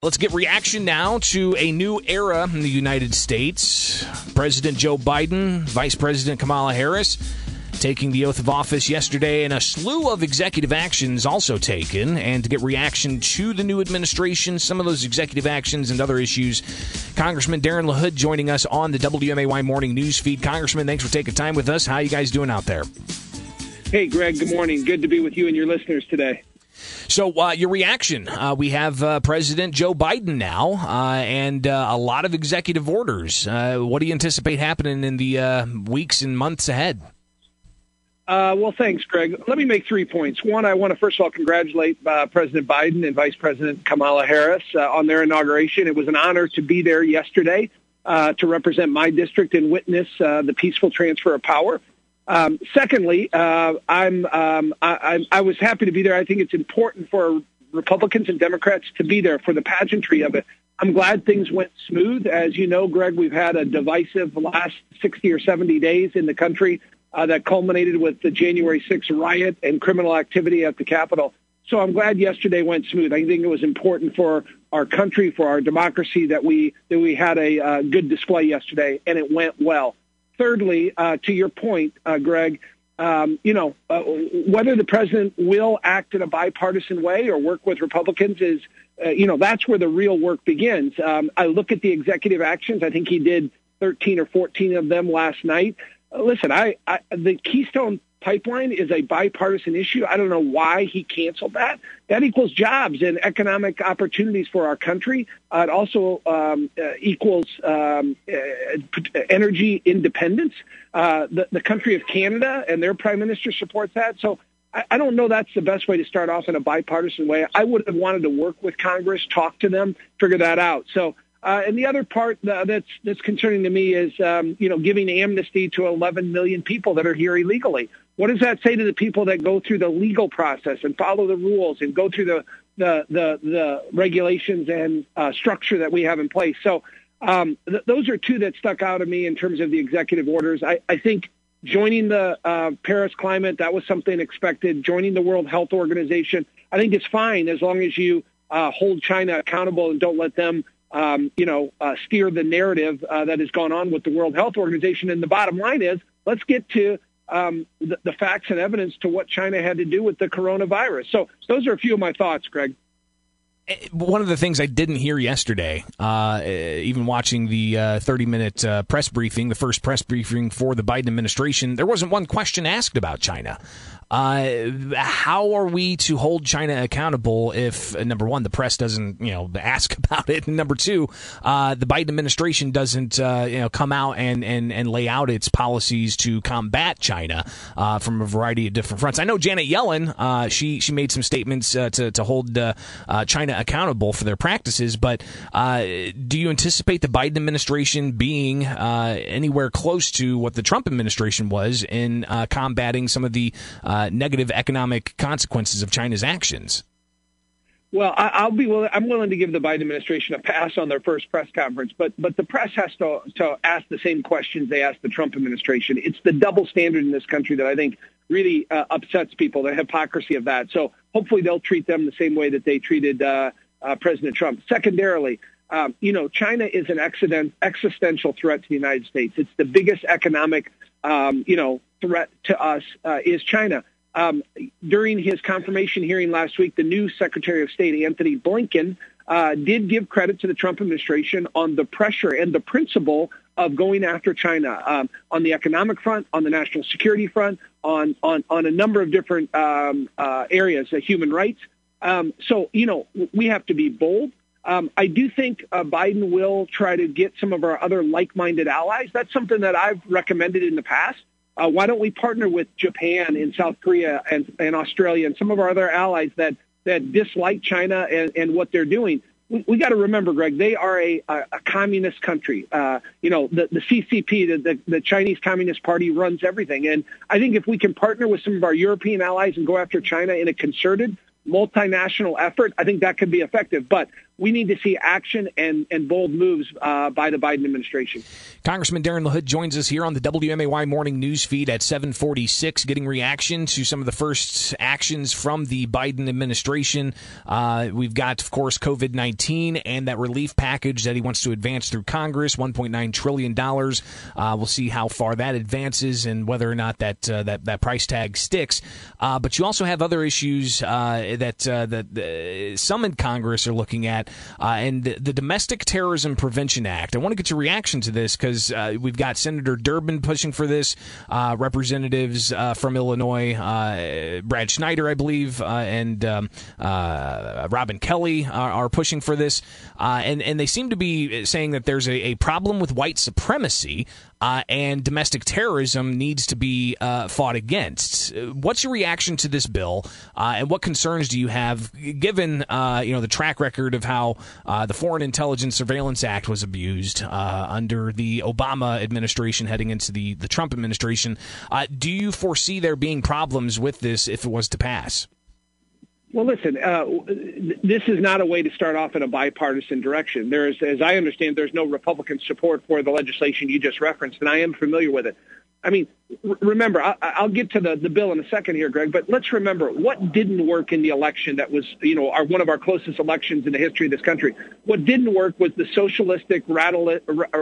Let's get reaction now to a new era in the United States. President Joe Biden, Vice President Kamala Harris taking the oath of office yesterday, and a slew of executive actions also taken. And to get reaction to the new administration, some of those executive actions and other issues, Congressman Darren LaHood joining us on the WMAY morning news feed. Congressman, thanks for taking time with us. How you guys doing out there? Hey, Greg. Good morning. Good to be with you and your listeners today. So, uh, your reaction? Uh, we have uh, President Joe Biden now, uh, and uh, a lot of executive orders. Uh, what do you anticipate happening in the weeks and months ahead? well, thanks, Greg. Let me make three points. One, I want to first of all congratulate President Biden and Vice President Kamala Harris on their inauguration. It was an honor to be there yesterday to represent my district and witness the peaceful transfer of power. Um, secondly, uh, I'm um, I, I, was happy to be there. I think it's important for Republicans and Democrats to be there for the pageantry of it. I'm glad things went smooth. As you know, Greg, we've had a divisive last 60 or 70 days in the country uh, that culminated with the January 6th riot and criminal activity at the Capitol. So I'm glad yesterday went smooth. I think it was important for our country, for our democracy, that we that we had a uh, good display yesterday, and it went well thirdly, uh, to your point, uh, Greg, um, you know, uh, whether the president will act in a bipartisan way or work with Republicans is, uh, you know, that's where the real work begins. Um, I look at the executive actions. I think he did 13 or 14 of them last night. Uh, listen, I, I the Keystone pipeline is a bipartisan issue. I don't know why he canceled that. That equals jobs and economic opportunities for our country. Uh, it also um, uh, equals um, uh, energy independence. Uh, the, the country of Canada and their prime minister supports that. So I, I don't know that's the best way to start off in a bipartisan way. I would have wanted to work with Congress, talk to them, figure that out. So uh, and the other part uh, that's that's concerning to me is, um, you know, giving amnesty to 11 million people that are here illegally. What does that say to the people that go through the legal process and follow the rules and go through the the the, the regulations and uh, structure that we have in place? So um, th- those are two that stuck out to me in terms of the executive orders. I, I think joining the uh, Paris climate that was something expected. Joining the World Health Organization, I think it's fine as long as you uh, hold China accountable and don't let them um, you know, uh, steer the narrative uh, that has gone on with the World Health Organization. And the bottom line is, let's get to um, the, the facts and evidence to what China had to do with the coronavirus. So those are a few of my thoughts, Greg. Eh, one of the things I didn't hear yesterday, uh, eh, even watching the uh, 30 minute uh, press briefing, the first press briefing for the Biden administration, there wasn't one question asked about China. Uh, how are we to hold China accountable if uh, number one, the press doesn't you know ask about it, and number two, uh, the Biden administration doesn't you know come out and, and and lay out its policies to combat China from a variety of different fronts. I know Janet Yellen, she she made some statements to to hold China accountable for their practices, but uh, do you anticipate the Biden administration being uh, anywhere close to what the Trump administration was in uh, combating some of the uh, negative economic consequences of China's actions. Well, I, will be willing. I'm willing to give the Biden administration a pass on their first press conference, but but the press has to to ask the same questions they asked the Trump administration. It's the double standard in this country that I think really uh, upsets people. The hypocrisy of that. So hopefully they'll treat them the same way that they treated uh, uh, President Trump. Secondarily, um, you know, China is an accident, existential threat to the United States. It's the biggest economic, um, you know, threat to us uh, is China. Um, during his confirmation hearing last week, the new Secretary of State, Antony Blinken, uh, did give credit to the Trump administration on the pressure and the principle of going after China um, on the economic front, on the national security front, on on, on a number of different um, uh, areas, uh, human rights. Um, so, you know, we have to be bold. Um, I do think uh, Biden will try to get some of our other like-minded allies. That's something that I've recommended in the past. Uh, why don't we partner with Japan and South Korea and, and Australia and some of our other allies that, that dislike China and, and what they're doing? We, we got to remember, Greg, they are a, a, a communist country. Uh, you know, the, the CCP, the, the, the Chinese Communist Party runs everything. And I think if we can partner with some of our European allies and go after China in a concerted, multinational effort, I think that could be effective. But we need to see action and, and bold moves uh, by the Biden administration. Congressman Darren LaHood joins us here on the WMAY morning news feed at 746, getting reaction to some of the first actions from the Biden administration. Uh, we've got, of course, COVID 19 and that relief package that he wants to advance through Congress, $1.9 trillion. Uh, we'll see how far that advances and whether or not that, uh, that, that price tag sticks. Uh, but you also have other issues uh, that, that some in Congress are looking at uh, and the Domestic Terrorism Prevention Act. I want to get your reaction to this because uh, we've got Senator Durbin pushing for this, uh, representatives uh, from Illinois, uh, Brad Schneider, I believe, uh, and um, Robin Kelly are, are, pushing for this, and and they seem to be saying that there's a, a problem with white supremacy uh, and domestic terrorism needs to be uh, fought against. What's your reaction to this bill, uh, and what concerns do you have, given uh, you know the track record of how uh, the Foreign Intelligence Surveillance Act was abused uh, under the Obama administration, heading into the the Trump administration? do you foresee there being problems with this if it was to pass? Well, listen, uh, this is not a way to start off in a bipartisan direction. There is, as I understand, there's no Republican support for the legislation you just referenced, and I am familiar with it. I mean, remember, I, will get to the, the bill in a second here, Greg, but let's remember what didn't work in the election that was, you know, our, one of our closest elections in the history of this country. What didn't work was the socialistic radical,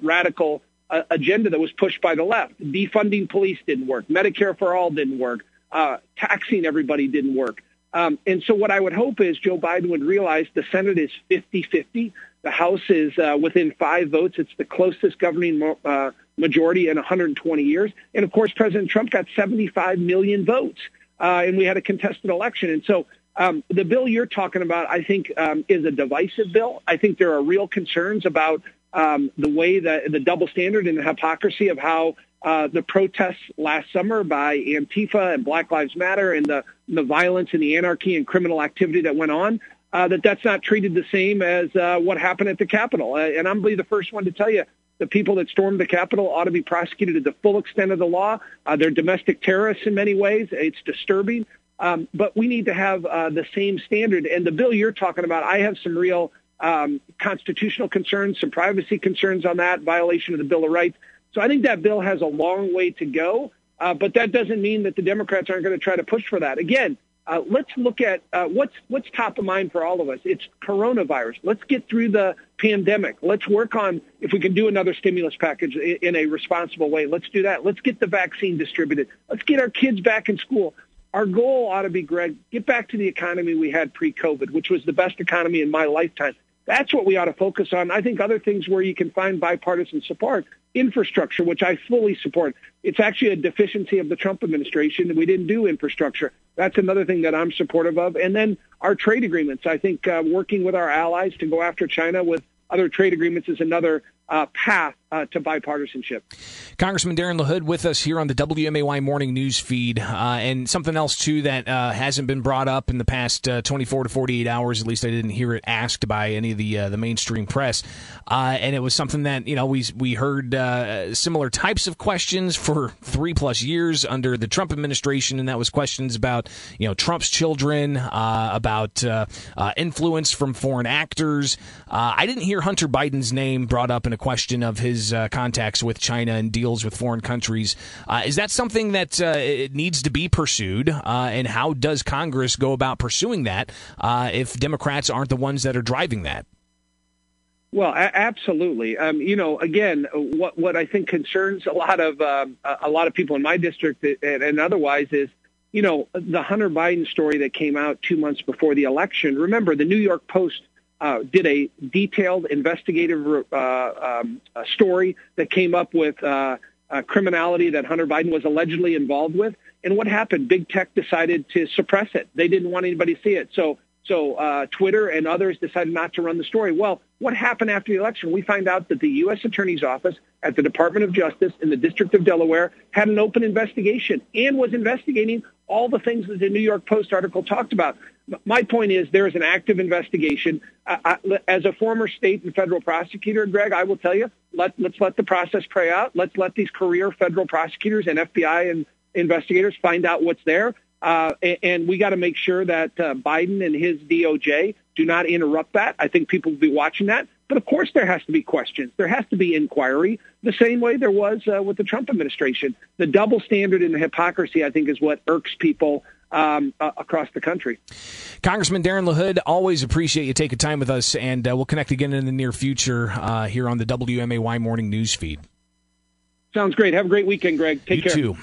radical uh, agenda that was pushed by the left. Defunding police didn't work. Medicare for all didn't work. Uh, taxing everybody didn't work. Um, and so what I would hope is Joe Biden would realize the Senate is 50-50. The House is uh, within five votes. It's the closest governing uh, majority in 120 years. And of course, President Trump got 75 million votes, uh, and we had a contested election. And so um, the bill you're talking about, I think, um, is a divisive bill. I think there are real concerns about um, the way that the double standard and the hypocrisy of how uh, the protests last summer by Antifa and Black Lives Matter and the, the violence and the anarchy and criminal activity that went on, uh, that that's not treated the same as uh, what happened at the Capitol. Uh, and I'm be the first one to tell you the people that stormed the Capitol ought to be prosecuted to the full extent of the law. Uh, they're domestic terrorists in many ways. It's disturbing. Um, but we need to have the same standard. And the bill you're talking about, I have some real um, constitutional concerns, some privacy concerns on that, violation of the Bill of Rights. So I think that bill has a long way to go, uh, but that doesn't mean that the Democrats aren't going to try to push for that. Again, uh, let's look at uh, what's what's top of mind for all of us. It's coronavirus. Let's get through the pandemic. Let's work on if we can do another stimulus package in, in a responsible way. Let's do that. Let's get the vaccine distributed. Let's get our kids back in school. Our goal ought to be, Greg, get back to the economy we had pre-COVID, which was the best economy in my lifetime. That's what we ought to focus on. I think other things where you can find bipartisan support, infrastructure, which I fully support. It's actually a deficiency of the Trump administration. We didn't do infrastructure. That's another thing that I'm supportive of. And then our trade agreements. I think uh, working with our allies to go after China with other trade agreements is another uh, path uh, to bipartisanship. Congressman Darren LaHood with us here on the WMAY morning news feed. Uh, and something else, too, that uh, hasn't been brought up in the past uh, 24 to 48 hours, at least I didn't hear it asked by any of the uh, the mainstream press. and it was something that, you know, we, we heard similar types of questions for three plus years under the Trump administration, and that was questions about, you know, Trump's children, about influence from foreign actors. I didn't hear Hunter Biden's name brought up in a question of his uh, contacts with China and deals with foreign countries. Uh, is that something that uh, it needs to be pursued? Uh, and how does Congress go about pursuing that uh, if Democrats aren't the ones that are driving that? Well, a- absolutely. Um, you know, again, what what I think concerns a lot of um, a lot of people in my district and, and otherwise is, you know, the Hunter Biden story that came out two months before the election. Remember, the New York Post uh, did a detailed investigative uh, um, story that came up with uh, criminality that Hunter Biden was allegedly involved with. And what happened? Big tech decided to suppress it. They didn't want anybody to see it. So, so uh, Twitter and others decided not to run the story. Well, what happened after the election? We find out that the U.S. Attorney's Office at the Department of Justice in the District of Delaware had an open investigation and was investigating all the things that the New York Post article talked about. My point is there is an active investigation. I, I, as a former state and federal prosecutor, Greg, I will tell you, let, let's let the process play out. Let's let these career federal prosecutors and FBI and investigators find out what's there. Uh, and, and we got to make sure that uh, Biden and his DOJ do not interrupt that. I think people will be watching that. But of course, there has to be questions. There has to be inquiry, the same way there was uh, with the Trump administration. The double standard and the hypocrisy, I think, is what irks people um, uh, across the country. Congressman Darren LaHood, always appreciate you taking time with us, and uh, we'll connect again in the near future uh, here on the WMAY Morning News Feed. Sounds great. Have a great weekend, Greg. Take you care. Too.